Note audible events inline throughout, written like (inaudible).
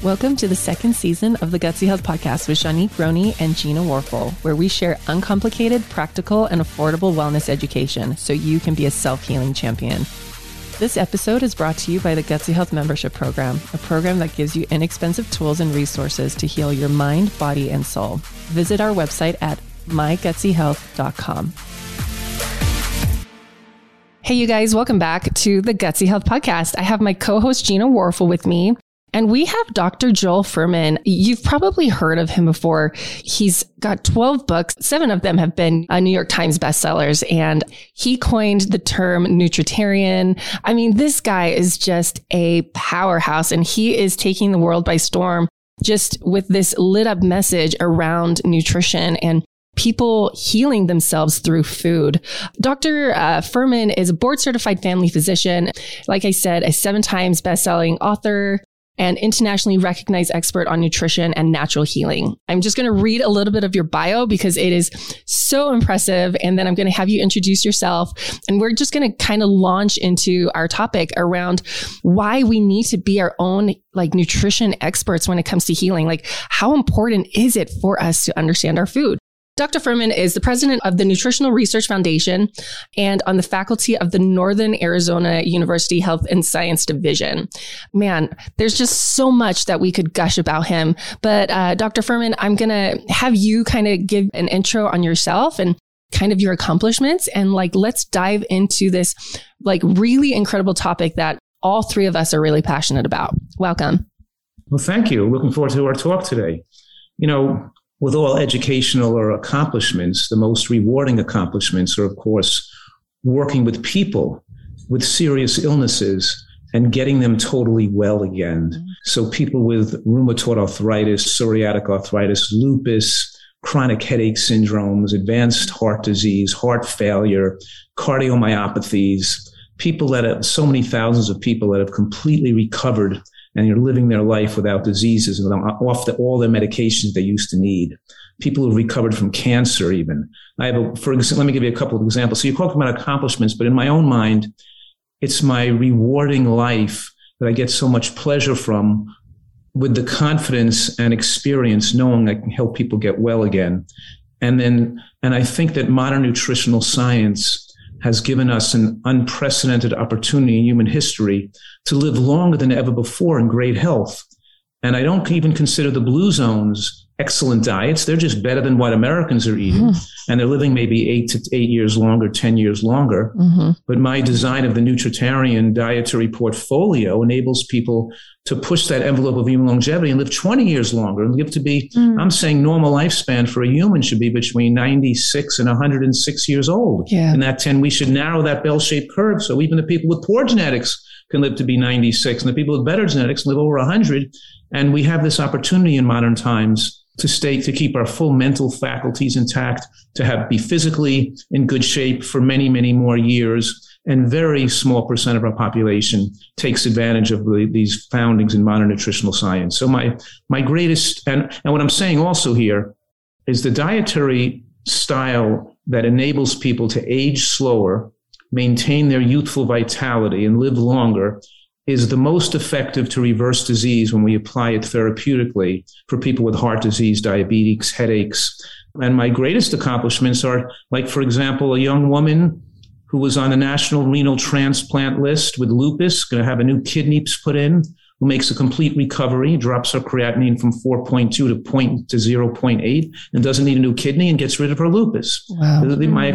Welcome to the second season of the Gutsy Health Podcast with Shanique Roney and Gina Warfel, where we share uncomplicated, practical, and affordable wellness education so you can be a self healing champion. This episode is brought to you by the Gutsy Health Membership Program, a program that gives you inexpensive tools and resources to heal your mind, body, and soul. Visit our website at mygutsyhealth.com. Hey, you guys, welcome back to the Gutsy Health Podcast. I have my co host Gina Warfel with me. And we have Dr. Joel Fuhrman. You've probably heard of him before. He's got 12 books. Seven of them have been uh, New York Times bestsellers. And he coined the term nutritarian. I mean, this guy is just a powerhouse and he is taking the world by storm just with this lit up message around nutrition and people healing themselves through food. Dr. Uh, Fuhrman is a board certified family physician. Like I said, a seven times best selling author, and internationally recognized expert on nutrition and natural healing. I'm just going to read a little bit of your bio because it is so impressive. And then I'm going to have you introduce yourself. And we're just going to kind of launch into our topic around why we need to be our own like nutrition experts when it comes to healing. Like, how important is it for us to understand our food? Dr. Fuhrman is the president of the Nutritional Research Foundation and on the faculty of the Northern Arizona University Health and Science Division. Man, there's just so much that we could gush about him. But uh, Dr. Fuhrman, I'm going to have you kind of give an intro on yourself and kind of your accomplishments. And like, let's dive into this like really incredible topic that all three of us are really passionate about. Welcome. Well, thank you. Looking forward to our talk today. You know, with all educational or accomplishments, the most rewarding accomplishments are, of course, working with people with serious illnesses and getting them totally well again. Mm-hmm. So people with rheumatoid arthritis, psoriatic arthritis, lupus, chronic headache syndromes, advanced heart disease, heart failure, cardiomyopathies, people that have so many thousands of people that have completely recovered and you're living their life without diseases and off the, all the medications they used to need. People who've recovered from cancer, even. I have a, for example, let me give you a couple of examples. So you talk about accomplishments, but in my own mind, it's my rewarding life that I get so much pleasure from with the confidence and experience knowing I can help people get well again. And then, and I think that modern nutritional science has given us an unprecedented opportunity in human history to live longer than ever before in great health. And I don't even consider the blue zones excellent diets. They're just better than what Americans are eating. Mm-hmm. And they're living maybe eight to eight years longer, 10 years longer. Mm-hmm. But my design of the nutritarian dietary portfolio enables people to push that envelope of human longevity and live 20 years longer and live to be, mm-hmm. I'm saying normal lifespan for a human should be between 96 and 106 years old. Yeah. And that 10, we should narrow that bell shaped curve. So even the people with poor genetics can live to be 96 and the people with better genetics live over 100. And we have this opportunity in modern times to stay to keep our full mental faculties intact, to have be physically in good shape for many, many more years. And very small percent of our population takes advantage of the, these foundings in modern nutritional science. So my my greatest and, and what I'm saying also here is the dietary style that enables people to age slower, maintain their youthful vitality, and live longer is the most effective to reverse disease when we apply it therapeutically for people with heart disease, diabetes, headaches. And my greatest accomplishments are like, for example, a young woman who was on the national renal transplant list with lupus, going to have a new kidney put in, who makes a complete recovery, drops her creatinine from 4.2 to point to 0.8 and doesn't need a new kidney and gets rid of her lupus. Wow. My,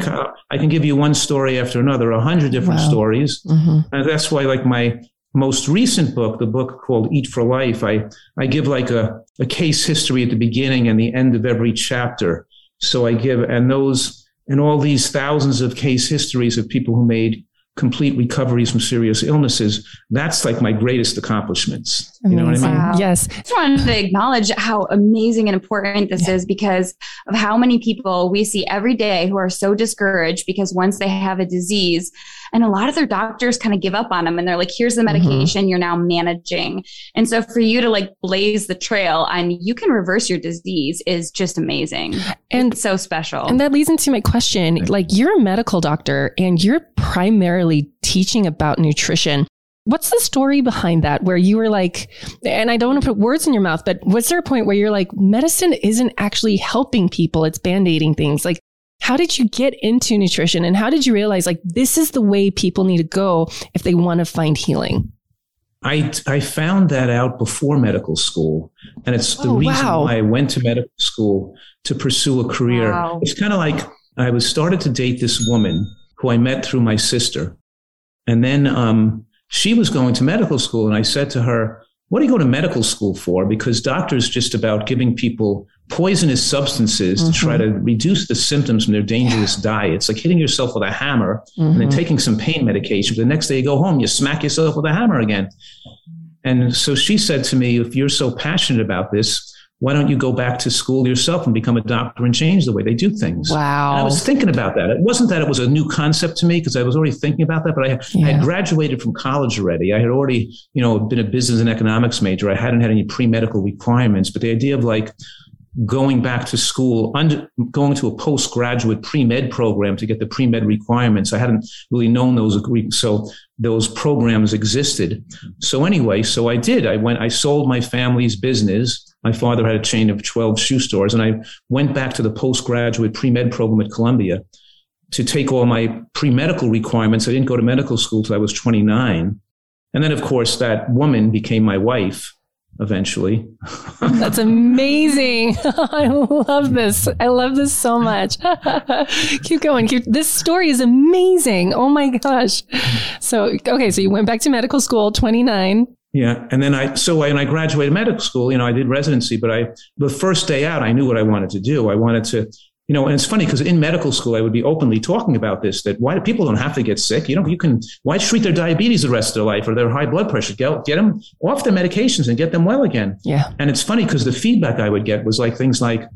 I can give you one story after another, a hundred different wow. stories. Mm-hmm. And that's why like my most recent book, the book called Eat for Life, I, I give like a, a case history at the beginning and the end of every chapter. So I give, and those, and all these thousands of case histories of people who made complete recoveries from serious illnesses. That's like my greatest accomplishments. Amazing. You know what I mean? Wow. Yes. I just wanted to acknowledge how amazing and important this yeah. is because of how many people we see every day who are so discouraged because once they have a disease, and a lot of their doctors kind of give up on them and they're like, here's the mm-hmm. medication mm-hmm. you're now managing. And so for you to like blaze the trail and you can reverse your disease is just amazing. And it's so special. And that leads into my question. Like you're a medical doctor and you're primarily teaching about nutrition. What's the story behind that where you were like, and I don't want to put words in your mouth, but was there a point where you're like, medicine isn't actually helping people, it's band aiding things? Like, how did you get into nutrition and how did you realize like this is the way people need to go if they want to find healing? I, I found that out before medical school. And it's the oh, reason wow. why I went to medical school to pursue a career. Wow. It's kind of like I was started to date this woman who I met through my sister. And then um, she was going to medical school. And I said to her, What do you go to medical school for? Because doctors just about giving people poisonous substances mm-hmm. to try to mm-hmm. reduce the symptoms from their dangerous diet. It's like hitting yourself with a hammer mm-hmm. and then mm-hmm. taking some pain medication. But the next day you go home, you smack yourself with a hammer again. And so she said to me, if you're so passionate about this, why don't you go back to school yourself and become a doctor and change the way they do things? Wow. And I was thinking about that. It wasn't that it was a new concept to me because I was already thinking about that, but I, yeah. I, had graduated from college already. I had already, you know, been a business and economics major. I hadn't had any pre-medical requirements, but the idea of like going back to school, under, going to a postgraduate pre-med program to get the pre-med requirements. I hadn't really known those, so those programs existed. So anyway, so I did. I went, I sold my family's business. My father had a chain of 12 shoe stores and I went back to the postgraduate pre-med program at Columbia to take all my pre-medical requirements. I didn't go to medical school till I was 29. And then, of course, that woman became my wife eventually. (laughs) That's amazing. (laughs) I love this. I love this so much. (laughs) Keep going. Keep, this story is amazing. Oh my gosh. So, okay. So you went back to medical school, 29. Yeah. And then I, so when I graduated medical school, you know, I did residency, but I, the first day out, I knew what I wanted to do. I wanted to you know, and it's funny because in medical school, I would be openly talking about this, that why do people don't have to get sick? You know, you can, why treat their diabetes the rest of their life or their high blood pressure? Get, get them off their medications and get them well again. Yeah. And it's funny because the feedback I would get was like things like,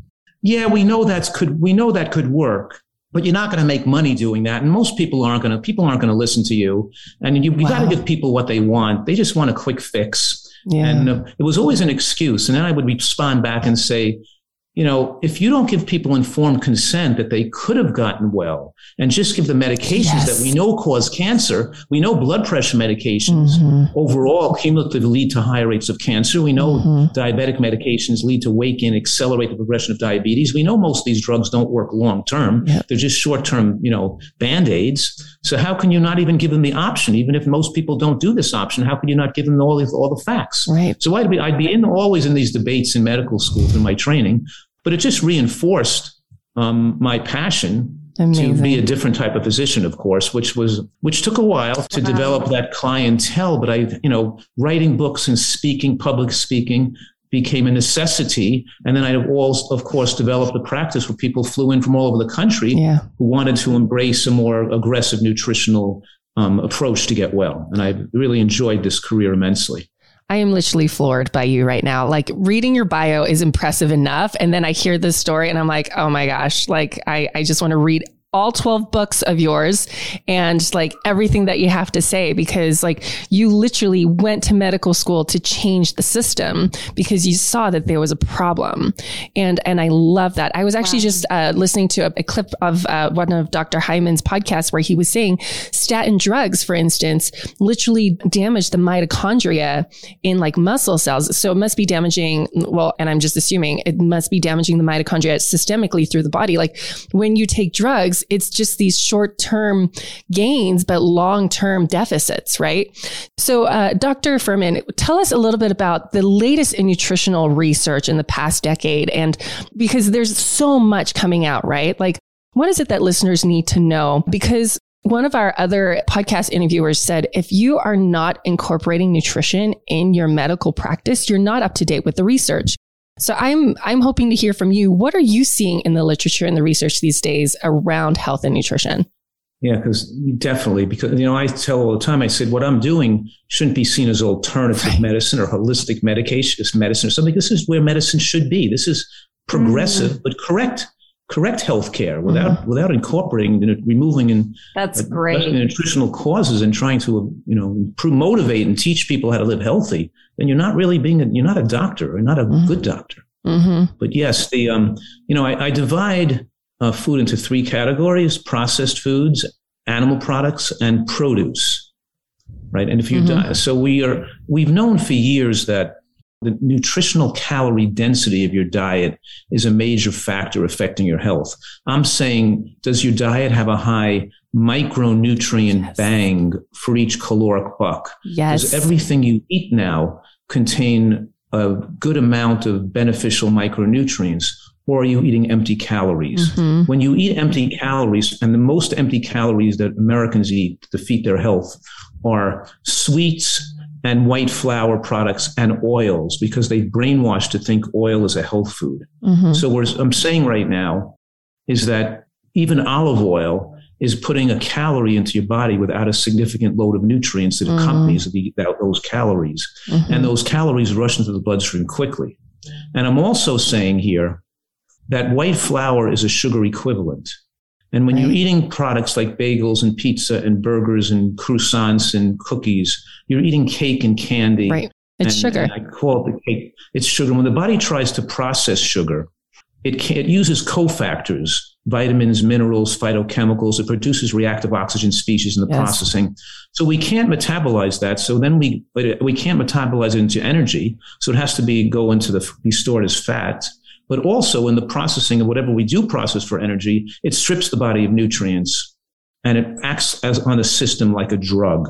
yeah, we know that's could, we know that could work, but you're not going to make money doing that. And most people aren't going to, people aren't going to listen to you. And you, you wow. got to give people what they want. They just want a quick fix. Yeah. And uh, it was always an excuse. And then I would respond back and say, you know, if you don't give people informed consent that they could have gotten well and just give them medications yes. that we know cause cancer, we know blood pressure medications mm-hmm. overall cumulatively lead to higher rates of cancer. We know mm-hmm. diabetic medications lead to weight gain, accelerate the progression of diabetes. We know most of these drugs don't work long term. Yep. They're just short term, you know, band aids. So how can you not even give them the option? Even if most people don't do this option, how can you not give them all the, all the facts? Right. So I'd be, I'd be in always in these debates in medical school in my training but it just reinforced um, my passion Amazing. to be a different type of physician, of course, which was which took a while to wow. develop that clientele. But I, you know, writing books and speaking, public speaking became a necessity. And then I also, of course, developed a practice where people flew in from all over the country yeah. who wanted to embrace a more aggressive nutritional um, approach to get well. And I really enjoyed this career immensely. I am literally floored by you right now. Like reading your bio is impressive enough. And then I hear this story and I'm like, oh my gosh, like I, I just want to read all 12 books of yours and like everything that you have to say because like you literally went to medical school to change the system because you saw that there was a problem and and I love that I was actually wow. just uh, listening to a, a clip of uh, one of Dr. Hyman's podcasts where he was saying statin drugs for instance literally damage the mitochondria in like muscle cells so it must be damaging well and I'm just assuming it must be damaging the mitochondria systemically through the body like when you take drugs it's just these short term gains, but long term deficits, right? So, uh, Dr. Fuhrman, tell us a little bit about the latest in nutritional research in the past decade. And because there's so much coming out, right? Like, what is it that listeners need to know? Because one of our other podcast interviewers said if you are not incorporating nutrition in your medical practice, you're not up to date with the research. So I'm I'm hoping to hear from you. What are you seeing in the literature and the research these days around health and nutrition? Yeah, because definitely, because you know, I tell all the time. I said what I'm doing shouldn't be seen as alternative right. medicine or holistic medication, medicine or something. This is where medicine should be. This is progressive mm-hmm. but correct correct healthcare without mm-hmm. without incorporating you know, removing and that's great nutritional causes and trying to you know motivate and teach people how to live healthy then you're not really being a, you're not a doctor or not a mm-hmm. good doctor mm-hmm. but yes the um you know i, I divide uh, food into three categories processed foods animal products and produce right? And if you mm-hmm. die, so we are, we've known for years that the nutritional calorie density of your diet is a major factor affecting your health. I'm saying, does your diet have a high micronutrient yes. bang for each caloric buck? Yes. Does everything you eat now contain a good amount of beneficial micronutrients? Or are you eating empty calories? Mm-hmm. When you eat empty calories, and the most empty calories that Americans eat to defeat their health are sweets, and white flour products and oils because they brainwashed to think oil is a health food. Mm-hmm. So what I'm saying right now is that even olive oil is putting a calorie into your body without a significant load of nutrients that mm-hmm. accompanies the, those calories. Mm-hmm. And those calories rush into the bloodstream quickly. And I'm also saying here that white flour is a sugar equivalent. And when right. you're eating products like bagels and pizza and burgers and croissants and cookies, you're eating cake and candy. Right. It's and, sugar. And I call it the cake. It's sugar. When the body tries to process sugar, it, can, it uses cofactors, vitamins, minerals, phytochemicals. It produces reactive oxygen species in the yes. processing. So we can't metabolize that. So then we, we can't metabolize it into energy. So it has to be go into the, be stored as fat but also in the processing of whatever we do process for energy, it strips the body of nutrients and it acts as on a system like a drug.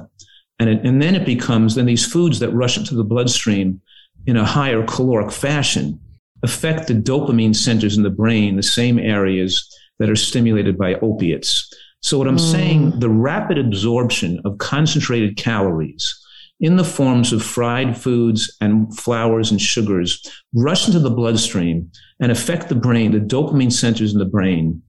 And, it, and then it becomes, then these foods that rush into the bloodstream in a higher caloric fashion affect the dopamine centers in the brain, the same areas that are stimulated by opiates. So what I'm mm. saying, the rapid absorption of concentrated calories in the forms of fried foods and flours and sugars rush into the bloodstream and affect the brain, the dopamine centers in the brain,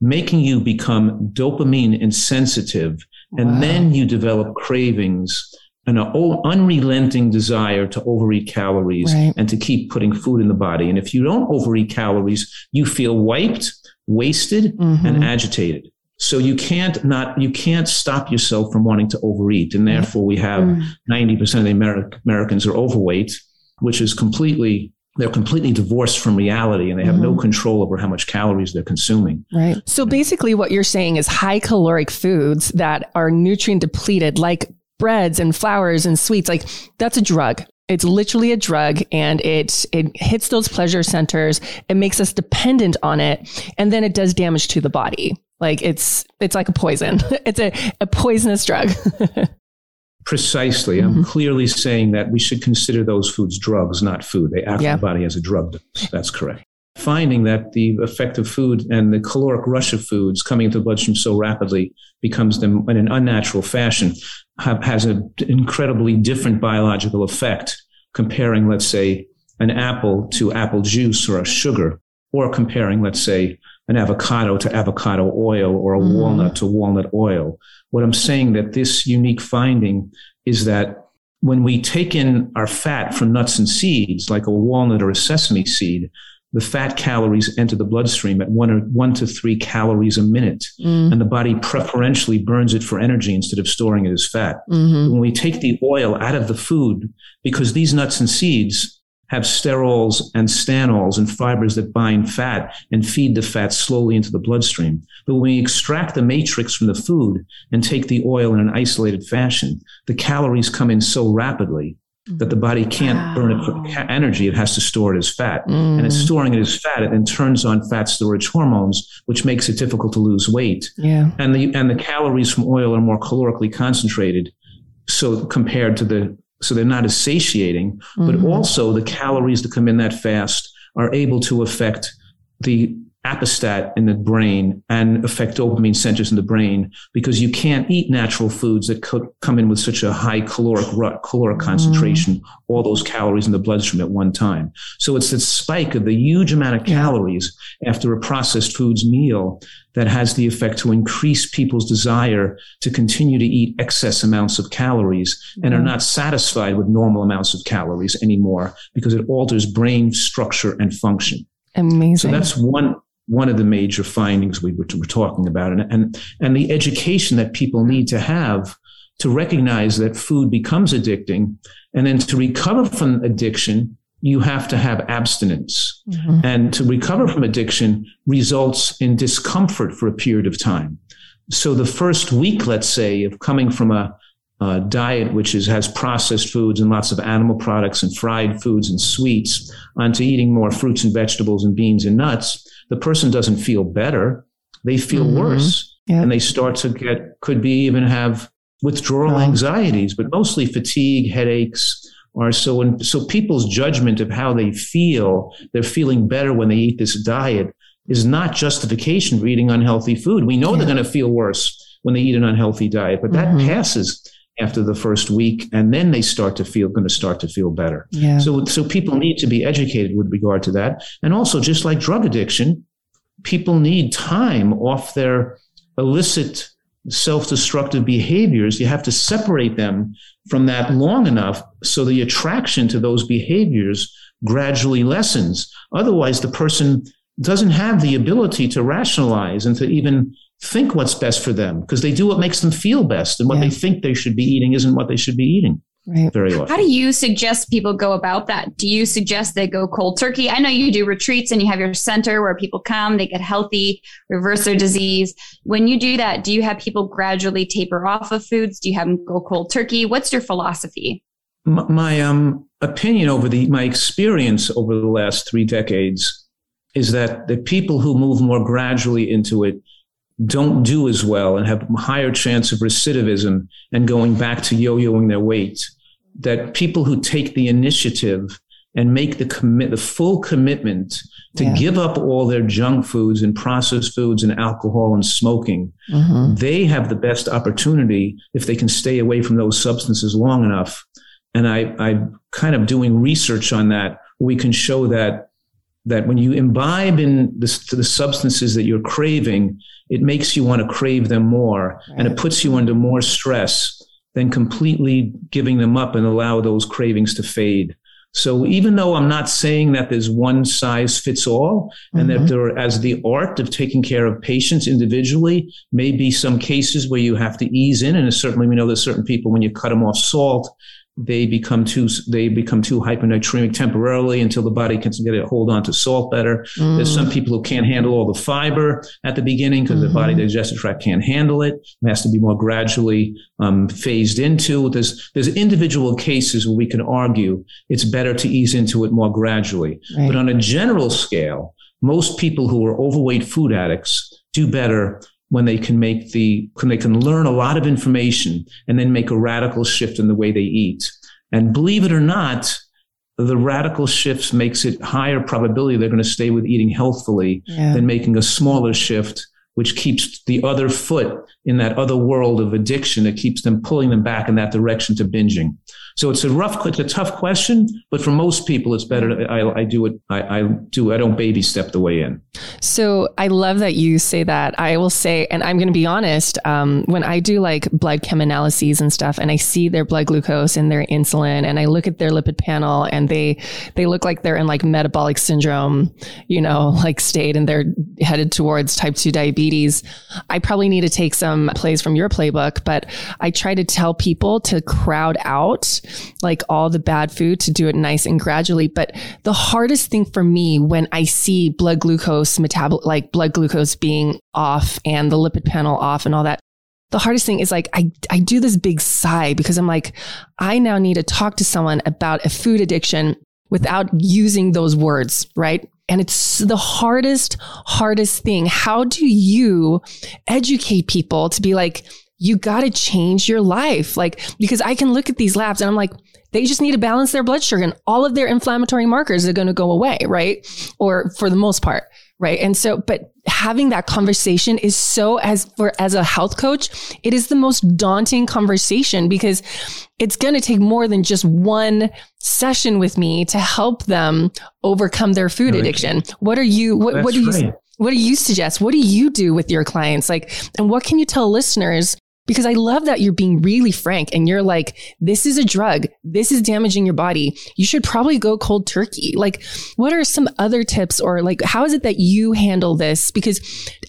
making you become dopamine insensitive. And then you develop cravings and an unrelenting desire to overeat calories right. and to keep putting food in the body. And if you don't overeat calories, you feel wiped, wasted, mm-hmm. and agitated. So you can't not you can't stop yourself from wanting to overeat, and therefore we have mm. ninety percent of the Ameri- Americans are overweight, which is completely they're completely divorced from reality and they have mm no control over how much calories they're consuming. Right. So basically what you're saying is high caloric foods that are nutrient depleted like breads and flours and sweets like that's a drug. It's literally a drug and it it hits those pleasure centers. It makes us dependent on it and then it does damage to the body. Like it's it's like a poison. (laughs) it's a, a poisonous drug. (laughs) Precisely. Mm-hmm. I'm clearly saying that we should consider those foods drugs, not food. They act yeah. on the body as a drug. That's correct. Finding that the effect of food and the caloric rush of foods coming into the bloodstream so rapidly becomes them in an unnatural fashion have, has an incredibly different biological effect comparing, let's say, an apple to apple juice or a sugar, or comparing, let's say, an avocado to avocado oil or a mm. walnut to walnut oil. What I'm saying that this unique finding is that when we take in our fat from nuts and seeds, like a walnut or a sesame seed, the fat calories enter the bloodstream at one or one to three calories a minute, mm. and the body preferentially burns it for energy instead of storing it as fat. Mm-hmm. When we take the oil out of the food, because these nuts and seeds have sterols and stanols and fibers that bind fat and feed the fat slowly into the bloodstream. But when we extract the matrix from the food and take the oil in an isolated fashion, the calories come in so rapidly that the body can't wow. burn it for energy. It has to store it as fat. Mm. And it's storing it as fat. It then turns on fat storage hormones, which makes it difficult to lose weight. Yeah. And the, and the calories from oil are more calorically concentrated. So compared to the so they're not as satiating, mm-hmm. but also the calories that come in that fast are able to affect the appestat in the brain and affect dopamine centers in the brain because you can't eat natural foods that co- come in with such a high caloric rut, caloric mm. concentration, mm. all those calories in the bloodstream at one time. So it's this spike of the huge amount of calories after a processed foods meal that has the effect to increase people's desire to continue to eat excess amounts of calories and are mm. not satisfied with normal amounts of calories anymore because it alters brain structure and function. Amazing. So that's one one of the major findings we were, were talking about, and, and and the education that people need to have to recognize that food becomes addicting, and then to recover from addiction, you have to have abstinence, mm-hmm. and to recover from addiction results in discomfort for a period of time. So the first week, let's say, of coming from a uh, diet, which is, has processed foods and lots of animal products and fried foods and sweets, onto eating more fruits and vegetables and beans and nuts, the person doesn't feel better. They feel mm-hmm. worse. Yep. And they start to get, could be even have withdrawal anxieties, but mostly fatigue, headaches, are so and so people's judgment of how they feel they're feeling better when they eat this diet is not justification for eating unhealthy food we know yeah. they're going to feel worse when they eat an unhealthy diet but that mm-hmm. passes after the first week and then they start to feel going to start to feel better yeah. so so people need to be educated with regard to that and also just like drug addiction people need time off their illicit self-destructive behaviors you have to separate them from that long enough so the attraction to those behaviors gradually lessens otherwise the person doesn't have the ability to rationalize and to even think what's best for them because they do what makes them feel best and what yeah. they think they should be eating isn't what they should be eating Right. Very often. How do you suggest people go about that? Do you suggest they go cold turkey? I know you do retreats and you have your center where people come, they get healthy, reverse their disease. When you do that, do you have people gradually taper off of foods? Do you have them go cold turkey? What's your philosophy? My, my um, opinion over the, my experience over the last three decades is that the people who move more gradually into it don't do as well and have higher chance of recidivism and going back to yo-yoing their weight that people who take the initiative and make the commit the full commitment to yeah. give up all their junk foods and processed foods and alcohol and smoking mm-hmm. they have the best opportunity if they can stay away from those substances long enough and i i'm kind of doing research on that we can show that that when you imbibe in the, the substances that you're craving, it makes you want to crave them more right. and it puts you under more stress than completely giving them up and allow those cravings to fade. So even though I'm not saying that there's one size fits all and mm-hmm. that there, as the art of taking care of patients individually, may be some cases where you have to ease in. And certainly we know there's certain people when you cut them off salt, they become too they become too hyponatremic temporarily until the body can get a hold on to salt better. Mm. There's some people who can't handle all the fiber at the beginning because mm-hmm. the body digestive tract can't handle it. It has to be more gradually um, phased into. There's there's individual cases where we can argue it's better to ease into it more gradually. Right. But on a general scale, most people who are overweight food addicts do better when they can make the when they can learn a lot of information and then make a radical shift in the way they eat. And believe it or not, the radical shifts makes it higher probability they're going to stay with eating healthfully yeah. than making a smaller shift which keeps the other foot in that other world of addiction that keeps them pulling them back in that direction to binging. So it's a rough, it's a tough question, but for most people, it's better. To, I, I do it. I, I do. I don't baby step the way in. So I love that you say that. I will say, and I'm going to be honest. Um, when I do like blood chem analyses and stuff, and I see their blood glucose and their insulin, and I look at their lipid panel, and they they look like they're in like metabolic syndrome, you know, like state, and they're headed towards type two diabetes. I probably need to take some plays from your playbook, but I try to tell people to crowd out like all the bad food to do it nice and gradually. But the hardest thing for me when I see blood glucose metabol, like blood glucose being off and the lipid panel off and all that, the hardest thing is like I, I do this big sigh because I'm like, I now need to talk to someone about a food addiction without using those words, right? And it's the hardest, hardest thing. How do you educate people to be like, you got to change your life. Like, because I can look at these labs and I'm like, they just need to balance their blood sugar and all of their inflammatory markers are going to go away, right? Or for the most part, right? And so, but having that conversation is so as for as a health coach, it is the most daunting conversation because it's going to take more than just one session with me to help them overcome their food addiction. What are you what, what do you what do you suggest? What do you do with your clients? Like, and what can you tell listeners because I love that you're being really frank and you're like, this is a drug. This is damaging your body. You should probably go cold turkey. Like, what are some other tips or like, how is it that you handle this? Because,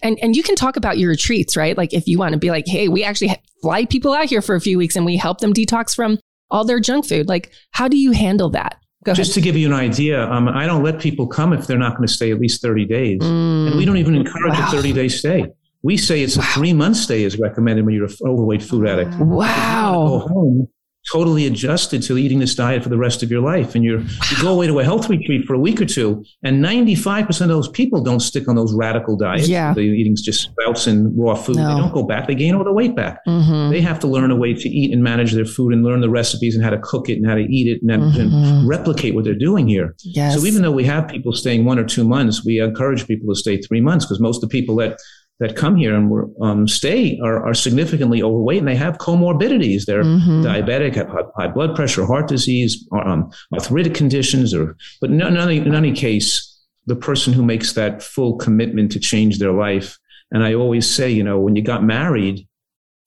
and, and you can talk about your retreats, right? Like, if you want to be like, hey, we actually fly people out here for a few weeks and we help them detox from all their junk food. Like, how do you handle that? Just to give you an idea, um, I don't let people come if they're not going to stay at least 30 days. Mm, and we don't even encourage wow. a 30 day stay We say it's wow. a three month stay is recommended when you're an overweight food addict. Wow. Go home totally adjusted to eating this diet for the rest of your life. And you you go away to a health retreat for a week or two, and 95% of those people don't stick on those radical diets. Yeah. They're eating just sprouts and raw food. No. They don't go back. They gain all the weight back. Mm-hmm. They have to learn a way to eat and manage their food and learn the recipes and how to cook it and how to eat it and, mm-hmm. and replicate what they're doing here. Yes. So even though we have people staying one or two months, we encourage people to stay three months because most of the people that that come here and um, stay are, are, significantly overweight and they have comorbidities. They're mm-hmm. diabetic, have high blood pressure, heart disease, um, arthritic conditions, or but in, in, any, in any case, the person who makes that full commitment to change their life. And I always say, you know, when you got married,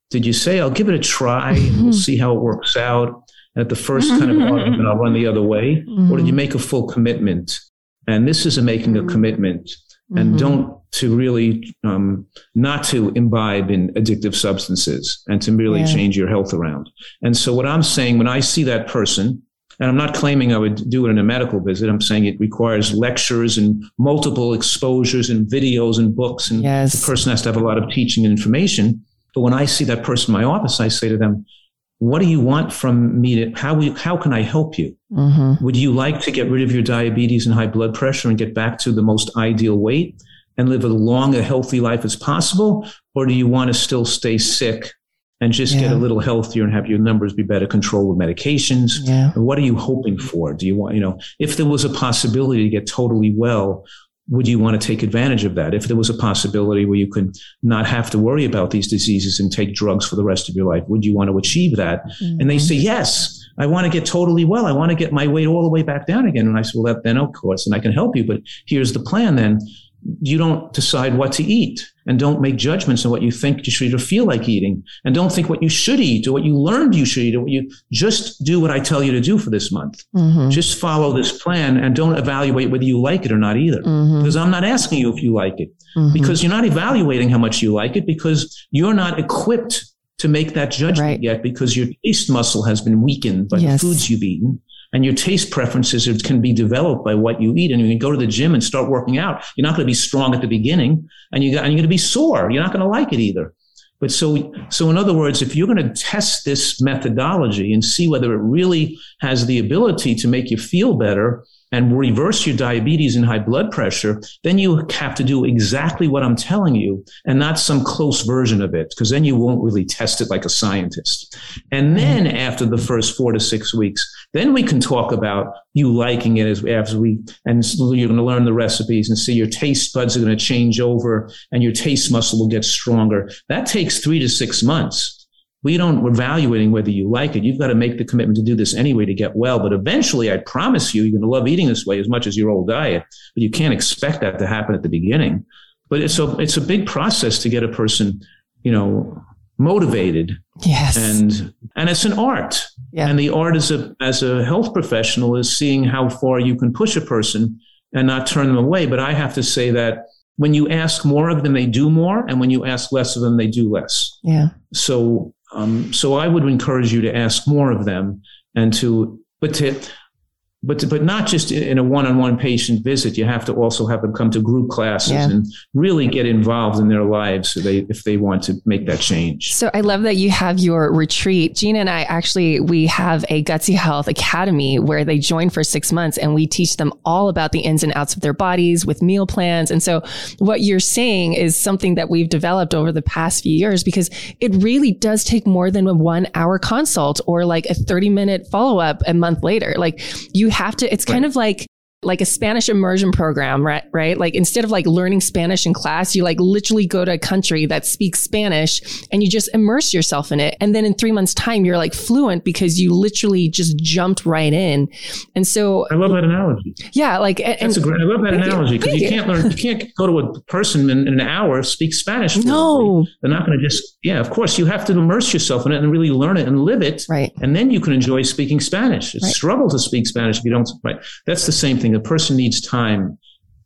did you say, I'll give it a try and we'll see how it works out? At the first kind of argument, I'll run the other way. Mm-hmm. Or did you make a full commitment? And this is a making a commitment and mm-hmm. don't to really um, not to imbibe in addictive substances and to really yeah. change your health around. And so what I'm saying when I see that person, and I'm not claiming I would do it in a medical visit. I'm saying it requires lectures and multiple exposures and videos and books, and yes. the person has to have a lot of teaching and information. But when I see that person in my office, I say to them, what do you want from me to how we, how can I help you? Mm-hmm. Would you like to get rid of your diabetes and high blood pressure and get back to the most ideal weight and live as long a healthy life as possible? Or do you want to still stay sick and just yeah. get a little healthier and have your numbers be better controlled with medications? Yeah. What are you hoping for? Do you want, you know, if there was a possibility to get totally well, would you want to take advantage of that? If there was a possibility where you could not have to worry about these diseases and take drugs for the rest of your life, would you want to achieve that? Mm-hmm. And they say, yes, I want to get totally well. I want to get my weight all the way back down again. And I said, well, that, then of course, and I can help you, but here's the plan then you don't decide what to eat and don't make judgments on what you think you should or feel like eating and don't think what you should eat or what you learned you should eat or what you just do what I tell you to do for this month. Mm-hmm. Just follow this plan and don't evaluate whether you like it or not either. Mm-hmm. Because I'm not asking you if you like it mm-hmm. because you're not evaluating how much you like it because you're not equipped to make that judgment right. yet because your taste muscle has been weakened by yes. the foods you've eaten and your taste preferences can be developed by what you eat. And you can go to the gym and start working out. You're not going to be strong at the beginning and, you got, and you're going to be sore. You're not going to like it either. But so, so in other words, if you're going to test this methodology and see whether it really has the ability to make you feel better, and reverse your diabetes and high blood pressure, then you have to do exactly what I'm telling you and not some close version of it, because then you won't really test it like a scientist. And mm-hmm. then after the first four to six weeks, then we can talk about you liking it as, as we, and you're going to learn the recipes and see your taste buds are going to change over and your taste muscle will get stronger. That takes three to six months we don't evaluating whether you like it. You've got to make the commitment to do this anyway to get well. But eventually, I promise you, you're going to love eating this way as much as your old diet. But you can't expect that to happen at the beginning. But it's a it's a big process to get a person, you know, motivated. Yes. And and it's an art. Yeah. And the art as a as a health professional is seeing how far you can push a person and not turn them away. But I have to say that when you ask more of them, they do more, and when you ask less of them, they do less. Yeah. So um, so I would encourage you to ask more of them and to, but to, but but not just in a one-on-one patient visit. You have to also have them come to group classes yeah. and really get involved in their lives so they, if they want to make that change. So I love that you have your retreat. Gina and I actually we have a Gutsy Health Academy where they join for six months and we teach them all about the ins and outs of their bodies with meal plans. And so what you're saying is something that we've developed over the past few years because it really does take more than a one hour consult or like a 30 minute follow up a month later. Like you you have to, it's right. kind of like, like a Spanish immersion program, right? Right. Like instead of like learning Spanish in class, you like literally go to a country that speaks Spanish and you just immerse yourself in it. And then in three months time, you're like fluent because you literally just jumped right in. And so I love that analogy. Yeah. Like, and, That's a great, I love that analogy because you, you, can't learn, you can't go to a person in, in an hour, speak Spanish. Fluently. No, they're not going to just, yeah, of course you have to immerse yourself in it and really learn it and live it. Right. And then you can enjoy speaking Spanish. It's right. struggle to speak Spanish if you don't, right. That's the same thing. A person needs time.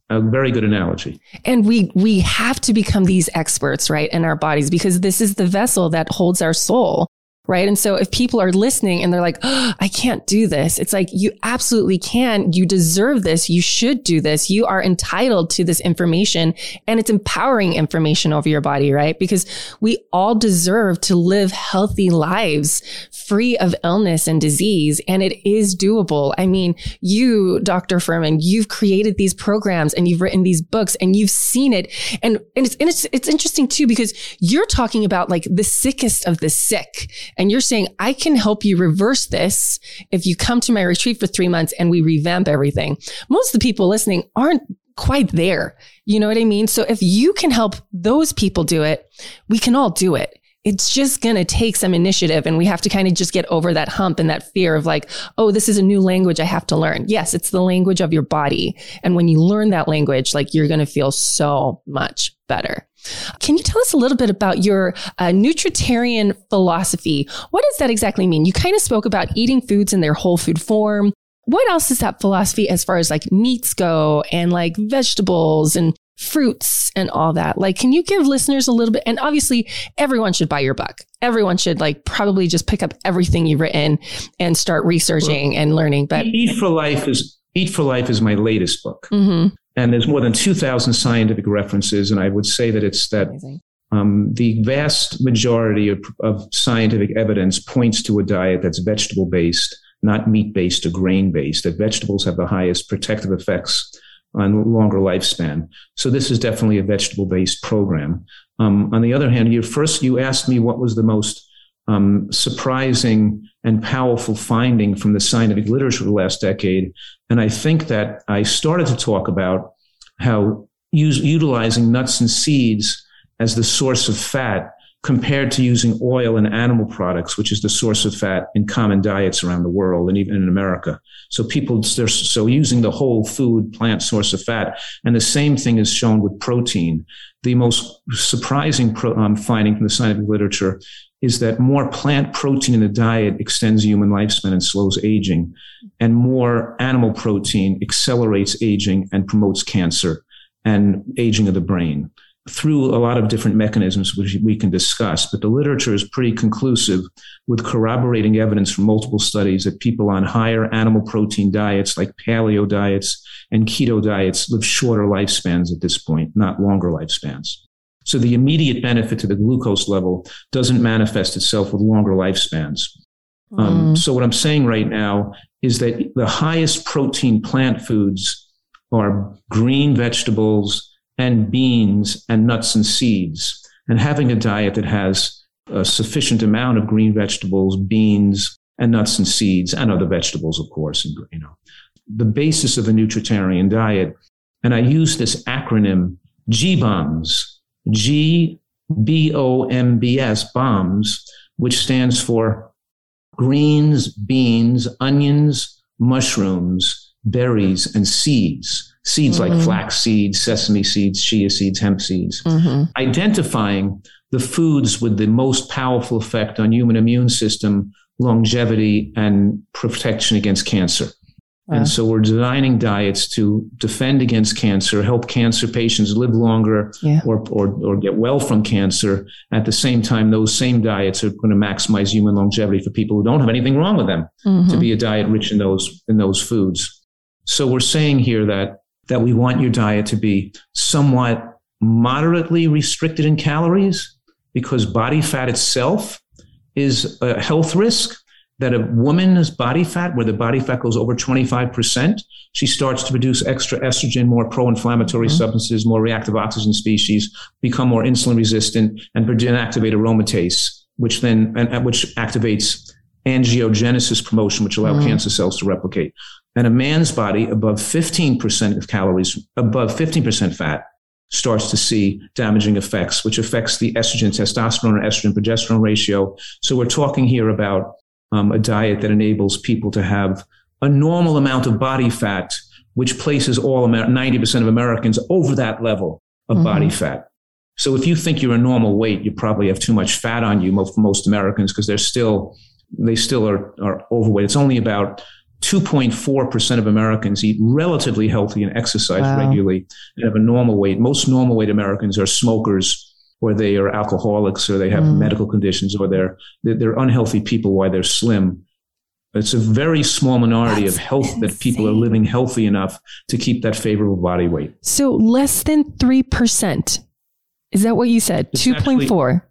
A very good analogy. And we we have to become these experts, right, in our bodies because this is the vessel that holds our soul right? And so if people are listening and they're like, oh, I can't do this, it's like, you absolutely can. You deserve this. You should do this. You are entitled to this information and it's empowering information over your body, right? Because we all deserve to live healthy lives free of illness and disease. And it is doable. I mean, you, Dr. Fuhrman, you've created these programs and you've written these books and you've seen it. And, and it's, and it's, it's interesting too, because you're talking about like the sickest of the sick and you're saying, I can help you reverse this if you come to my retreat for three months and we revamp everything. Most of the people listening aren't quite there. You know what I mean? So if you can help those people do it, we can all do it. It's just going to take some initiative and we have to kind of just get over that hump and that fear of like, oh, this is a new language I have to learn. Yes, it's the language of your body. And when you learn that language, like you're going to feel so much better. Can you tell us a little bit about your uh, nutritarian philosophy? What does that exactly mean? You kind of spoke about eating foods in their whole food form. What else is that philosophy as far as like meats go and like vegetables and fruits and all that? Like, can you give listeners a little bit? And obviously, everyone should buy your book. Everyone should like probably just pick up everything you've written and start researching well, and learning. But Eat for Life is Eat for Life is my latest book. Mm-hmm. And there's more than 2,000 scientific references. And I would say that it's that um, the vast majority of, of scientific evidence points to a diet that's vegetable based, not meat based or grain based, that vegetables have the highest protective effects on longer lifespan. So this is definitely a vegetable based program. Um, on the other hand, you first you asked me what was the most um, surprising and powerful finding from the scientific literature of the last decade. And I think that I started to talk about how use, utilizing nuts and seeds as the source of fat compared to using oil and animal products, which is the source of fat in common diets around the world and even in America. So people, so using the whole food plant source of fat. And the same thing is shown with protein. The most surprising pro, um, finding from the scientific literature is that more plant protein in the diet extends human lifespan and slows aging, and more animal protein accelerates aging and promotes cancer and aging of the brain through a lot of different mechanisms which we can discuss. But the literature is pretty conclusive with corroborating evidence from multiple studies that people on higher animal protein diets like paleo diets and keto diets live shorter lifespans at this point, not longer lifespans. So the immediate benefit to the glucose level doesn't manifest itself with longer lifespans. Um, mm. Um, so what I'm saying right now is that the highest protein plant foods are green vegetables and beans and nuts and seeds. And having a diet that has a sufficient amount of green vegetables, beans, and nuts and seeds, and other vegetables, of course, and you know, the basis of a nutritarian diet. And I use this acronym G-BOMBS, G B O M B S, bombs, which stands for greens, beans, onions, mushrooms, berries, and seeds. Seeds mm-hmm. like flax seeds, sesame seeds, chia seeds, hemp seeds. Mm-hmm. Identifying the foods with the most powerful effect on human immune system, longevity, and protection against cancer. And so we're designing diets to defend against cancer, help cancer patients live longer yeah. or, or, or get well from cancer. At the same time, those same diets are going to maximize human longevity for people who don't have anything wrong with them mm-hmm. to be a diet rich in those, in those foods. So we're saying here that, that we want your diet to be somewhat moderately restricted in calories because body fat itself is a health risk that a woman's body fat, where the body fat goes over 25%, she starts to produce extra estrogen, more pro-inflammatory mm-hmm. substances, more reactive oxygen species, become more insulin resistant, and begin activate aromatase, which then and, which activates angiogenesis promotion, which allow mm-hmm. cancer cells to replicate. And a man's body above 15% of calories, above 15% fat, starts to see damaging effects, which affects the estrogen, testosterone, or estrogen progesterone ratio. So we're talking here about um, a diet that enables people to have a normal amount of body fat, which places all Amer- 90% of Americans over that level of mm-hmm. body fat. So if you think you're a normal weight, you probably have too much fat on you for most Americans because they're still, they still are, are overweight. It's only about 2.4% of Americans eat relatively healthy and exercise wow. regularly and have a normal weight. Most normal weight Americans are smokers or they are alcoholics or they have mm. medical conditions or they're, they're unhealthy people while they're slim. It's a very small minority That's of health insane. that people are living healthy enough to keep that favorable body weight. So less than 3%. Is that what you said? 2.4.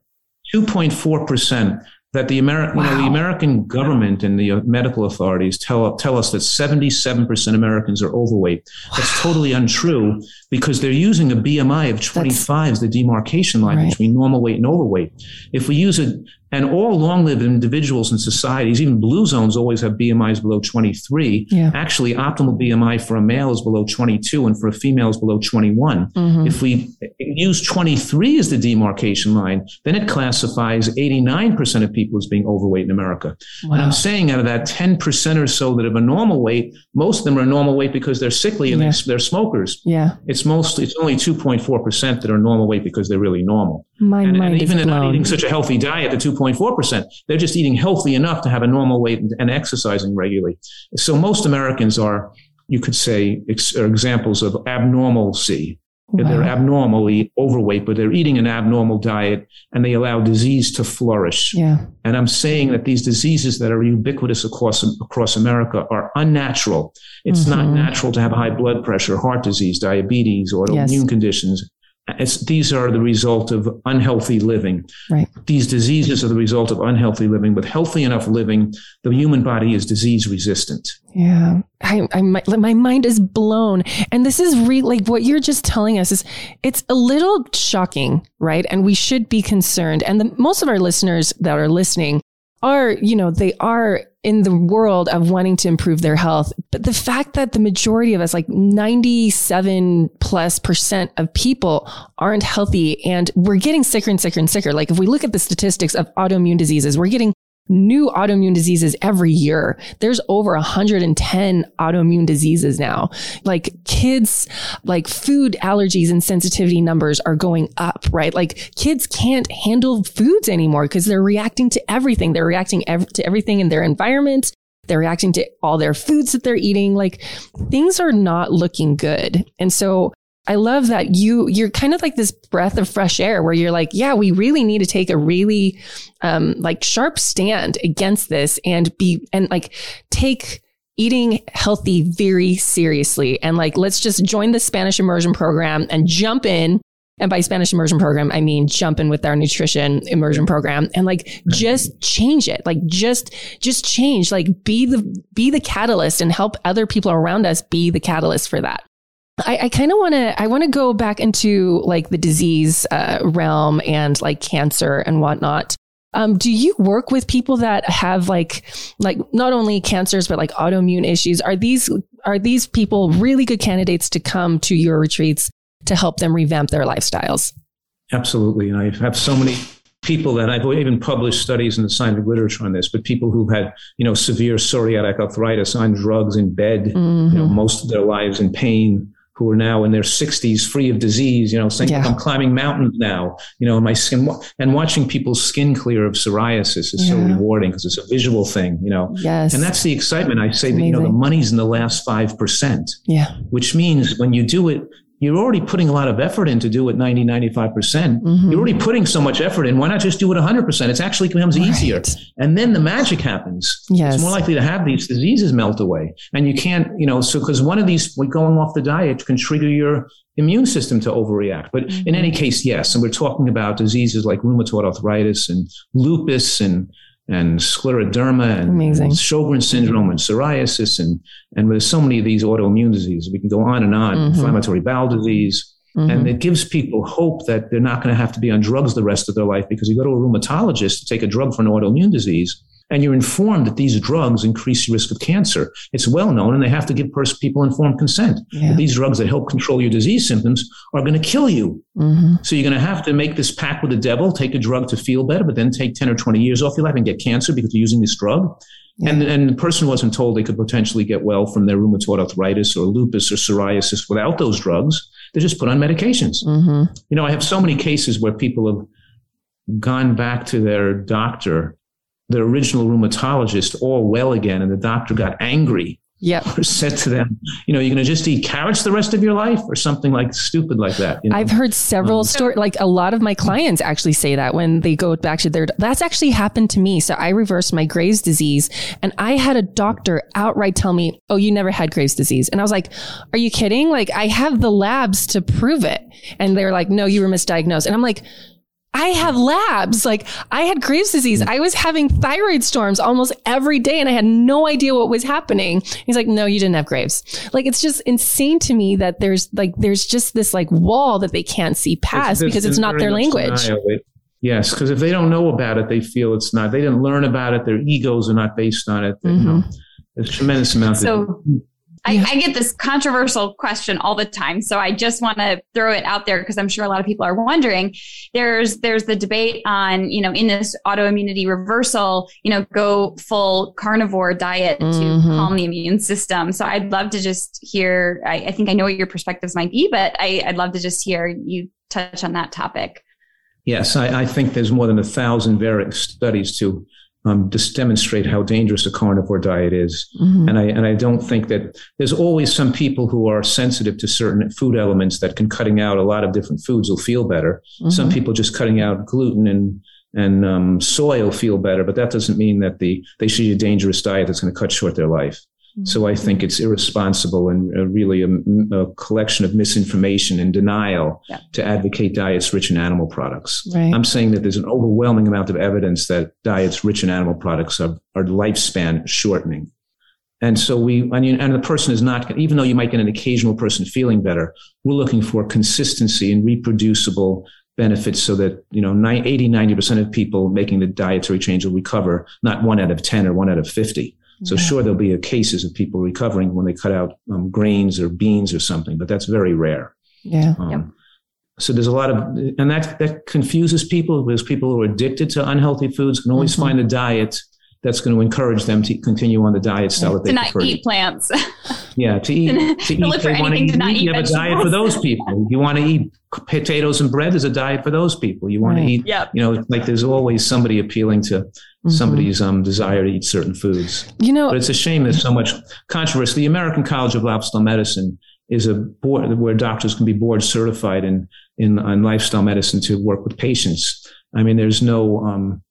2.4% that the American, wow. you know, the American government and the uh, medical authorities tell tell us that 77% of Americans are overweight. That's totally untrue because they're using a BMI of 25 That's, as the demarcation line right. between normal weight and overweight. If we use a and all long lived individuals in societies, even blue zones always have BMIs below 23. Yeah. Actually, optimal BMI for a male is below 22 and for a female is below 21. Mm-hmm. If we use 23 as the demarcation line, then it classifies 89% of people as being overweight in America. Wow. And I'm saying out of that 10% or so that have a normal weight, most of them are normal weight because they're sickly and yeah. they're, they're smokers. Yeah. It's most, it's only 2.4% that are normal weight because they're really normal. My and, mind and even they're not eating such a healthy diet, the 2.4%, they're just eating healthy enough to have a normal weight and, and exercising regularly. So most Americans are, you could say, ex- are examples of abnormalcy. Wow. They're abnormally overweight, but they're eating an abnormal diet and they allow disease to flourish. Yeah. And I'm saying that these diseases that are ubiquitous across, across America are unnatural. It's mm-hmm. not natural to have high blood pressure, heart disease, diabetes, autoimmune yes. conditions. It's, these are the result of unhealthy living. Right. These diseases are the result of unhealthy living. With healthy enough living, the human body is disease resistant. Yeah, I, I my, my mind is blown, and this is really like what you're just telling us is it's a little shocking, right? And we should be concerned. And the, most of our listeners that are listening are, you know, they are in the world of wanting to improve their health. But the fact that the majority of us, like 97 plus percent of people aren't healthy and we're getting sicker and sicker and sicker. Like if we look at the statistics of autoimmune diseases, we're getting new autoimmune diseases every year. There's over 110 autoimmune diseases now. Like kids, like food allergies and sensitivity numbers are going up, right? Like kids can't handle foods anymore because they're reacting to everything. They're reacting ev- to everything in their environment. They're reacting to all their foods that they're eating. Like things are not looking good. And so I love that you you're kind of like this breath of fresh air where you're like, yeah, we really need to take a really um, like sharp stand against this and be and like take eating healthy very seriously and like let's just join the Spanish immersion program and jump in and by Spanish immersion program, I mean jump in with our nutrition immersion program and like just change it. Like just, just change, like be the, be the catalyst and help other people around us be the catalyst for that. I, I kind of want to I want to go back into like the disease uh, realm and like cancer and whatnot. Um, do you work with people that have like like not only cancers but like autoimmune issues? Are these are these people really good candidates to come to your retreats to help them revamp their lifestyles? Absolutely, and I have so many people that I've even published studies in the scientific literature on this, but people who've had, you know, severe psoriatic arthritis on drugs in bed, mm-hmm. you know, most of their lives in pain, who are now in their 60s, free of disease, you know, saying, yeah. I'm climbing mountains now, you know, my skin, and watching people's skin clear of psoriasis is yeah. so rewarding because it's a visual thing, you know. Yes. And that's the excitement. I say that, you know, the money's in the last 5%. Yeah. Which means when you do it you're already putting a lot of effort in to do it 90, 95%. percent mm hmm You're already putting so much effort in. Why not just do it 100%? It actually becomes right. easier. And then the magic happens. Yes. It's more likely to have these diseases melt away. And you can't, you know, so because one of these, going off the diet can trigger your immune system to overreact. But mm-hmm. in any case, yes. And we're talking about diseases like rheumatoid arthritis and lupus and and scleroderma and, and Sjogren's syndrome and psoriasis and and there's so many of these autoimmune diseases. We can go on and on. Mm-hmm. Inflammatory bowel disease. Mm-hmm. And it gives people hope that they're not going to have to be on drugs the rest of their life because you go to a rheumatologist to take a drug for an autoimmune disease and you're informed that these drugs increase your risk of cancer. It's well known, and they have to give people informed consent. Yeah. these drugs that help control your disease symptoms are going to kill you. Mm-hmm. So you're going to have to make this pact with the devil, take a drug to feel better, but then take 10 or 20 years off your life and get cancer because you're using this drug. Yeah. And, and the person wasn't told they could potentially get well from their rheumatoid arthritis or lupus or psoriasis without those drugs. They're just put on medications. Mm-hmm. You know, I have so many cases where people have gone back to their doctor the original rheumatologist all well again, and the doctor got angry Yep. or said to them, you know, you're going to just eat carrots the rest of your life or something like stupid like that. You know? I've heard several Um, stories. Like a lot of my clients actually say that when they go back to their. That's actually happened to me. So I reversed my Graves' disease, and I had a doctor outright tell me, "Oh, you never had Graves' disease," and I was like, "Are you kidding? Like I have the labs to prove it." And they're like, "No, you were misdiagnosed," and I'm like. I have labs. Like I had Graves' disease. I was having thyroid storms almost every day and I had no idea what was happening. He's like, no, you didn't have Graves. Like it's just insane to me that there's like, there's just this like wall that they can't see past There's- because it's not their language. Yes, because if they don't know about it, they feel it's not. They didn't learn about it. Their egos are not based on it. You know, Mm-hmm. there's a tremendous amount. So I, I get this controversial question all the time. So I just want to throw it out there because I'm sure a lot of people are wondering. There's there's the debate on, you know, in this autoimmunity reversal, you know, go full carnivore diet Mhm. to calm the immune system. So I'd love to just hear, I, I think I know what your perspectives might be, but I, I'd love to just hear you touch on that topic. Yes, I, I think there's more than a thousand varying studies to um, just demonstrate how dangerous a carnivore diet is. Mhm. And I and I don't think that there's always some people who are sensitive to certain food elements that can cutting out a lot of different foods will feel better. Some Mhm. people just cutting out gluten and and um, soy will feel better, but that doesn't mean that the they should eat a dangerous diet that's going to cut short their life. So I think it's irresponsible and uh, really a, a collection of misinformation and denial Yeah. to advocate diets rich in animal products. Right. I'm saying that there's an overwhelming amount of evidence that diets rich in animal products are, are lifespan shortening. And so we, and, you, and the person is not, even though you might get an occasional person feeling better, we're looking for consistency and reproducible benefits so that, you know, 90, 80, 90% of people making the dietary change will recover, not one out of 10 or one out of 50. So Yeah. sure, there'll be cases of people recovering when they cut out um, grains or beans or something, but that's very rare. Yeah. Um, Yep. So there's a lot of, and that that confuses people because people who are addicted to unhealthy foods can always Mhm. find a diet that's going to encourage them to continue on the diet style that they to not prefer. eat plants. Yeah, to eat, to (laughs) to eat, look for they want to anything eat to not meat. eat You have a diet for those people. You want to eat potatoes and bread. is a diet for those people. You want Right. to eat, yep. you know, like there's always somebody appealing to Mhm. somebody's um, desire to eat certain foods. You know, But it's a shame there's so much controversy. The American College of Lifestyle Medicine is a board where doctors can be board certified in in on lifestyle medicine to work with patients. I mean, there's no um,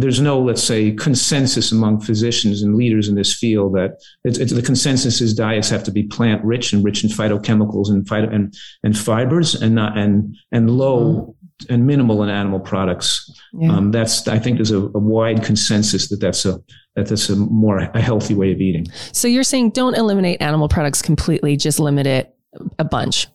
there's no let's say consensus among physicians and leaders in this field that it's, it's the consensus is diets have to be plant rich and rich in phytochemicals and phyto and and fibers and not and and low and minimal in animal products. yeah. Um, that's I think there's a, a wide consensus that that's a that that's a more a healthy way of eating. so you're saying don't eliminate animal products completely, just limit it a bunch.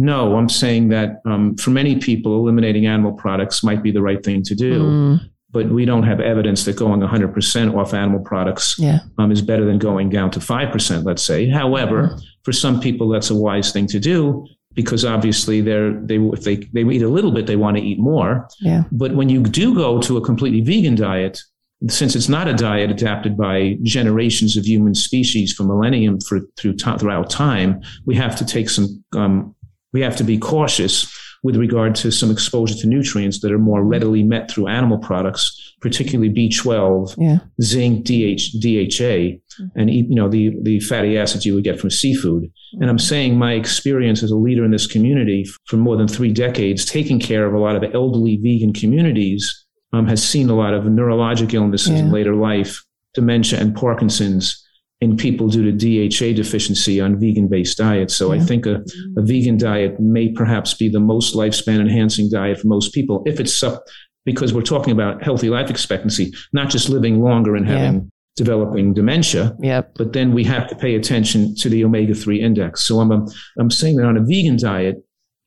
No, I'm saying that um, for many people, eliminating animal products might be the right thing to do, Mm, but we don't have evidence that going 100% off animal products yeah. um, is better than going down to 5%, let's say. However, for some people, that's a wise thing to do because obviously they're, they, if they, they eat a little bit, they want to eat more. Yeah. But when you do go to a completely vegan diet, since it's not a diet adapted by generations of human species for millennium for, through throughout time, we have to take some, um, we have to be cautious with regard to some exposure to nutrients that are more mm-hmm. readily met through animal products, particularly B12, Yeah. zinc, DH, DHA, mm-hmm. and you know the the fatty acids you would get from seafood. And I'm mm-hmm. saying my experience as a leader in this community for more than three decades, taking care of a lot of elderly vegan communities, um, has seen a lot of neurologic illnesses in later life, dementia and Parkinson's in people due to DHA deficiency on vegan-based diets. So I think a, a vegan diet may perhaps be the most lifespan enhancing diet for most people if it's because we're talking about healthy life expectancy, not just living longer and Yeah. having developing dementia, Yep. but then we have to pay attention to the omega 3 index. So I'm, I'm saying that on a vegan diet,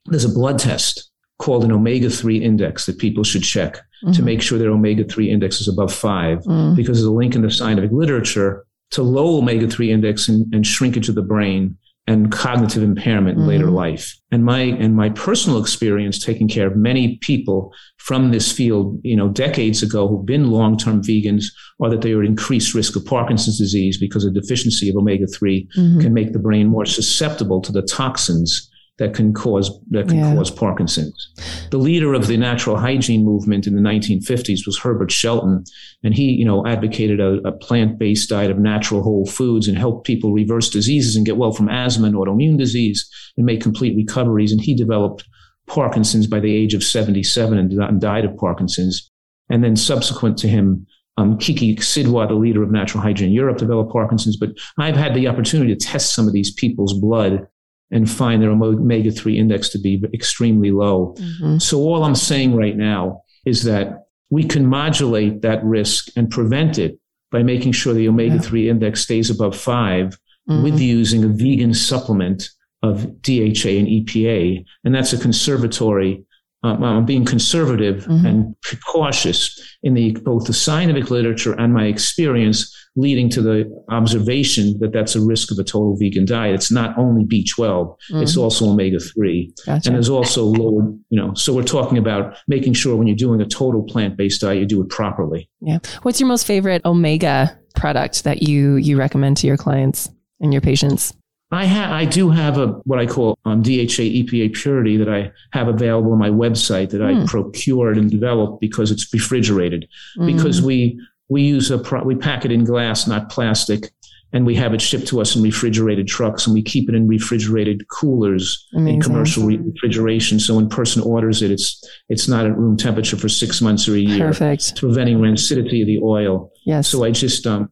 there's a blood test called an omega 3 index that people should check to Mhm. make sure their omega 3 index is above five, Mm. because there's a link in the scientific literature to low omega 3 index and, and shrinkage of the brain and cognitive impairment in later Mhm. life. And my and my personal experience taking care of many people from this field, you know, decades ago who've been long-term vegans, are that they are at increased risk of Parkinson's disease because a deficiency of omega 3 Mhm. can make the brain more susceptible to the toxins that can cause that can Yeah. cause Parkinson's. The leader of the natural hygiene movement in the 1950s was Herbert Shelton, and he, you know, advocated a, a plant-based diet of natural whole foods and helped people reverse diseases and get well from asthma and autoimmune disease and make complete recoveries. And he developed Parkinson's by the age of 77 and, died of Parkinson's. And then subsequent to him, um, Keki Sidhwa, the leader of natural hygiene in Europe, developed Parkinson's. But I've had the opportunity to test some of these people's blood and find their omega 3 index to be extremely low. Mhm. So all I'm saying right now is that we can modulate that risk and prevent it by making sure the omega 3 index stays above 5 Mhm. with using a vegan supplement of DHA and EPA. And that's a conservatory. Um, I'm being conservative Mhm. and cautious in the both the scientific literature and my experience leading to the observation that that's a risk of a total vegan diet. It's not only B12, it's Mhm. also omega 3. Gotcha. And there's also lower, you know, so we're talking about making sure when you're doing a total plant based diet, you do it properly. Yeah. What's your most favorite omega product that you you recommend to your clients and your patients? I ha- I do have a what I call um, DHA EPA purity that I have available on my website that Hmm. I procured and developed because it's refrigerated. Because Mm. we we use a pro- we pack it in glass, not plastic, and we have it shipped to us in refrigerated trucks, and we keep it in refrigerated coolers Amazing. in commercial re- refrigeration. So when person orders it, it's it's not at room temperature for six months or a year. Perfect. It's preventing rancidity of the oil. Yes. So I just um,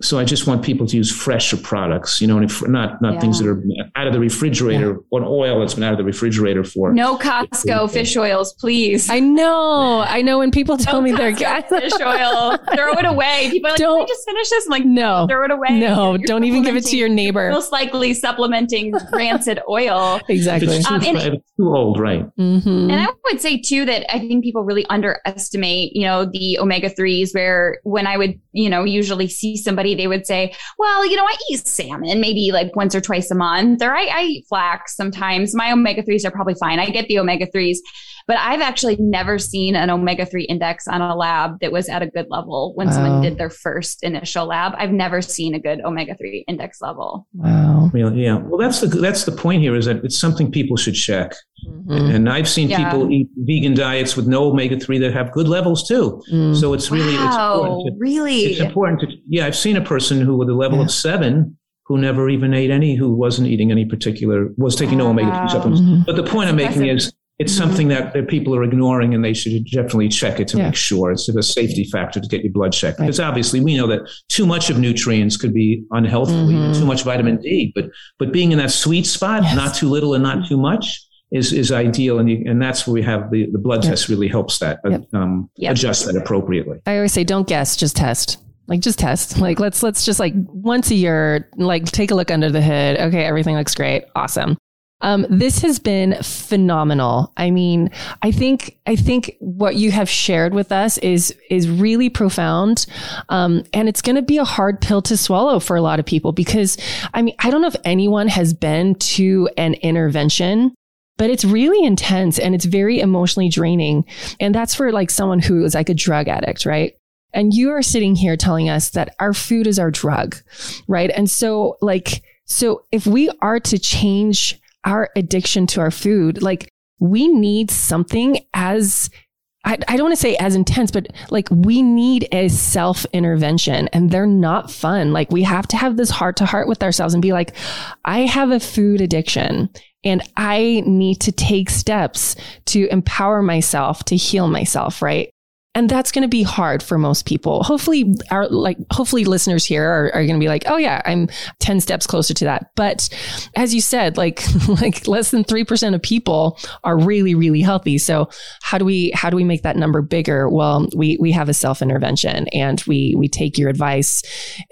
so I just want people to use fresher products, you know, and if, not not things that are out of the refrigerator or oil that's been out of the refrigerator for. No Costco fish oils, please. I know. (laughs) I know when people tell No me they're Costco fish oil. Throw it away. People are like, Don't- Can I just finish this? I'm like, no. throw it away. No, You're don't even give it to your neighbor. Most likely supplementing rancid oil. (laughs) If Exactly. it's too, Um, and- if it's too old, right? Mhm. And I would say too that I think people really underestimate, you know, the omega threes. Where when I would, you know, usually see somebody, they would say, "Well, you know, I eat salmon maybe like once or twice a month, or I, I eat flax sometimes. My omega threes are probably fine. I get the omega threes, but I've actually never seen an omega three index on a lab that was at a good level when Wow. someone did their first initial lab. I've never seen a good omega three index level. wow. Really, yeah. Well, that's the that's the point here is that it's something people should check. Mhm. And I've seen Yeah. people eat vegan diets with no omega three that have good levels too. Mm. So it's really it's wow, important. To, really? it's important to yeah. I've seen a person who with a level Yeah. of seven who never even ate any, who wasn't eating any particular, was taking no omega three supplements. Mhm. But the point I'm making impressive. is it's Mhm. something that, that people are ignoring and they should definitely check it to Yeah. make sure. It's a safety factor to get your blood checked. Right. Because obviously we know that too much of nutrients could be unhealthy, even Mhm. too much vitamin D. But but being in that sweet spot, Yes. not too little and not too much, is is ideal. And you, and that's where we have the, the blood Yep. test really helps that Yep. um, Yep. adjust that appropriately. I always say, don't guess, just test. Like, just test. Like, let's let's just like once a year, like take a look under the hood. Okay, everything looks great. Awesome. Um, this has been phenomenal. I mean, I think I think what you have shared with us is is really profound, um, and it's going to be a hard pill to swallow for a lot of people because I mean, I don't know if anyone has been to an intervention but it's really intense and it's very emotionally draining. And that's for like someone who is like a drug addict, right? And you are sitting here telling us that our food is our drug, right? And so, like, so if we are to change our addiction to our food, like, we need something as I, I don't want to say as intense, but like we need a self intervention and they're not fun. Like we have to have this heart to heart with ourselves and be like, I have a food addiction and I need to take steps to empower myself to heal myself, right? And that's going to be hard for most people. Hopefully, our like hopefully listeners here are, are going to be like, oh yeah, I'm ten steps closer to that. But as you said, like (laughs) like less than three percent of people are really really healthy. So how do we how do we make that number bigger? Well, we we have a self intervention and we we take your advice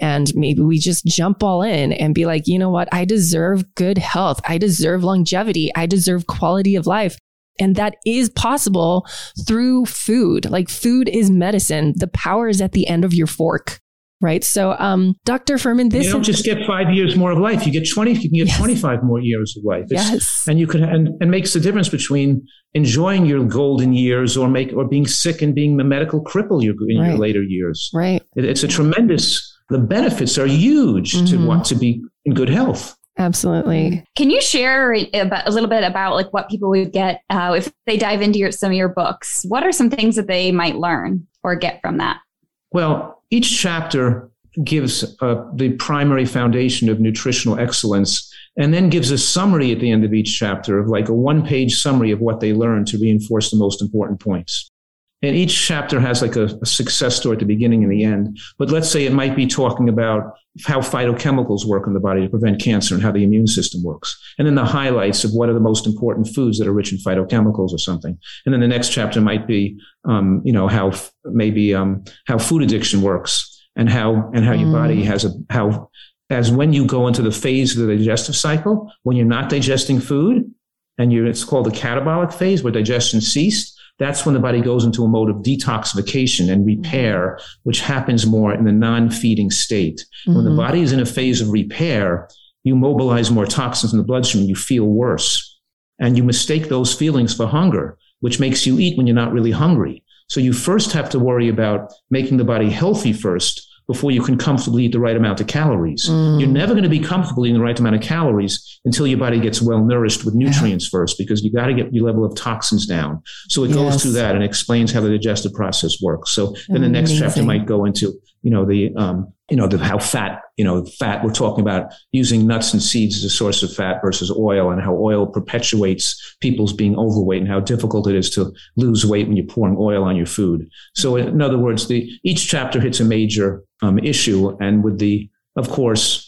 and maybe we just jump all in and be like, you know what? I deserve good health. I deserve longevity. I deserve quality of life. And that is possible through food. Like food is medicine. The power is at the end of your fork. Right. So, um, Dr. Fuhrman, this you don't just get five years more of life. You get 20, you can get Yes. 25 more years of life. It's- yes. And you can, and, and makes the difference between enjoying your golden years or make, or being sick and being a medical cripple in your later years. Right. It, it's a tremendous, the benefits are huge to Mhm. want to be in good health. Absolutely. Can you share a little bit about like what people would get uh, if they dive into your, some of your books? What are some things that they might learn or get from that? Well, each chapter gives uh, the primary foundation of nutritional excellence and then gives a summary at the end of each chapter of like a one page summary of what they learned to reinforce the most important points. And each chapter has like a, a, success story at the beginning and the end. But let's say it might be talking about how phytochemicals work in the body to prevent cancer and how the immune system works. And then the highlights of what are the most important foods that are rich in phytochemicals or something. And then the next chapter might be, um, you know, how f- maybe um, how food addiction works and how and how mm. your body has a how as when you go into the phase of the digestive cycle, when you're not digesting food, and you it's called the catabolic phase where digestion ceased. That's when the body goes into a mode of detoxification and repair, which happens more in the non-feeding state. Mm-hmm. When the mm-hmm. body is in a phase of repair, you mobilize more toxins in the bloodstream you feel worse. And you mistake those feelings for hunger, which makes you eat when you're not really hungry. So you first have to worry about making the body healthy first before you can comfortably eat the right amount of calories. Mm. You're never going to be comfortable eating the right amount of calories until your body gets well nourished with nutrients yeah. first, because you got to get your level of toxins down. So it yes. goes through that and explains how the digestive process works. So then the next chapter might go into, you know, the um, you know, the, how fat, you know, fat, we're talking about using nuts and seeds as a source of fat versus oil and how oil perpetuates people's being overweight and how difficult it is to lose weight when you're pouring oil on your food. So in other words, the, each chapter hits a major um, issue. And with the, of course,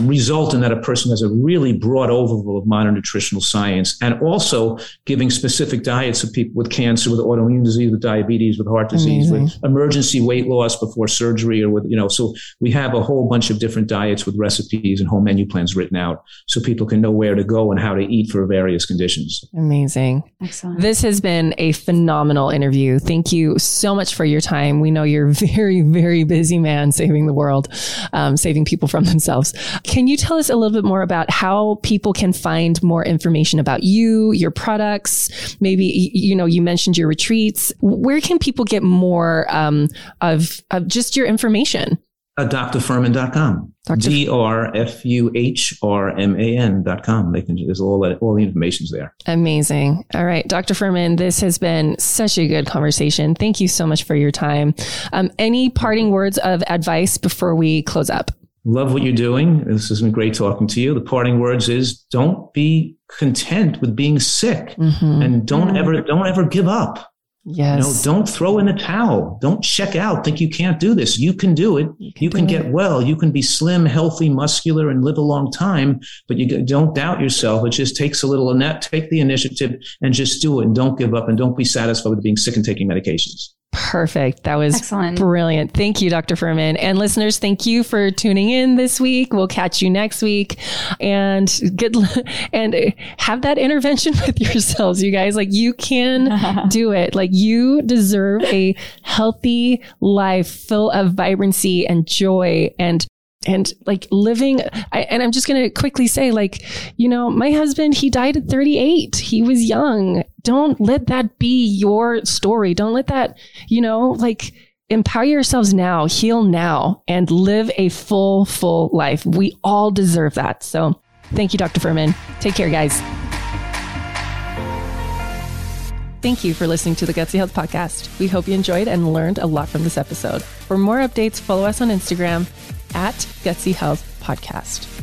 result in that a person has a really broad overview of modern nutritional science and also giving specific diets of people with cancer, with autoimmune disease, with diabetes, with heart disease, Amazing. with emergency weight loss before surgery or with, you know, so we have a whole bunch of different diets with recipes and whole menu plans written out so people can know where to go and how to eat for various conditions. Amazing. Excellent. This has been a phenomenal interview. Thank you so much for your time. We know you're (laughs) very, very busy man saving the world, um, saving people from themselves. Can you tell us a little bit more about how people can find more information about you, your products? Maybe, you know, you mentioned your retreats. Where can people get more um, of, of just your information? Uh, drfuhrman.com. D R F U H R M A N.com. They can, there's all that, all the information's there. Amazing. All right. Dr. Fuhrman, this has been such a good conversation. Thank you so much for your time. Um, any parting words of advice before we close up? Love what you're doing. This has been great talking to you. The parting words is don't be content with being sick mm-hmm. and don't mm-hmm. ever, don't ever give up. Yes. You know, don't throw in the towel. Don't check out. Think you can't do this. You can do it. You can, you can get it. well. You can be slim, healthy, muscular, and live a long time. But you don't doubt yourself. It just takes a little. And that take the initiative and just do it. And don't give up. And don't be satisfied with being sick and taking medications. Perfect. That was Excellent. brilliant. Thank you, Dr. Fuhrman. And listeners, thank you for tuning in this week. We'll catch you next week and get (laughs) and have that intervention (laughs) with yourselves, you guys. Like you can (laughs) do it. Like you deserve a healthy life full of vibrancy and joy and and like living I, and i'm just going to quickly say like you know my husband he died at 38 he was young. Don't let that be your story. Don't let that you know like empower yourselves now heal now and live a full full life. We all deserve that. So thank you dr Fuhrman. Take care guys. Thank you for listening to the Gutsy Health Podcast. We hope you enjoyed and learned a lot from this episode. For more updates, follow us on Instagram at Gutsy Health Podcast.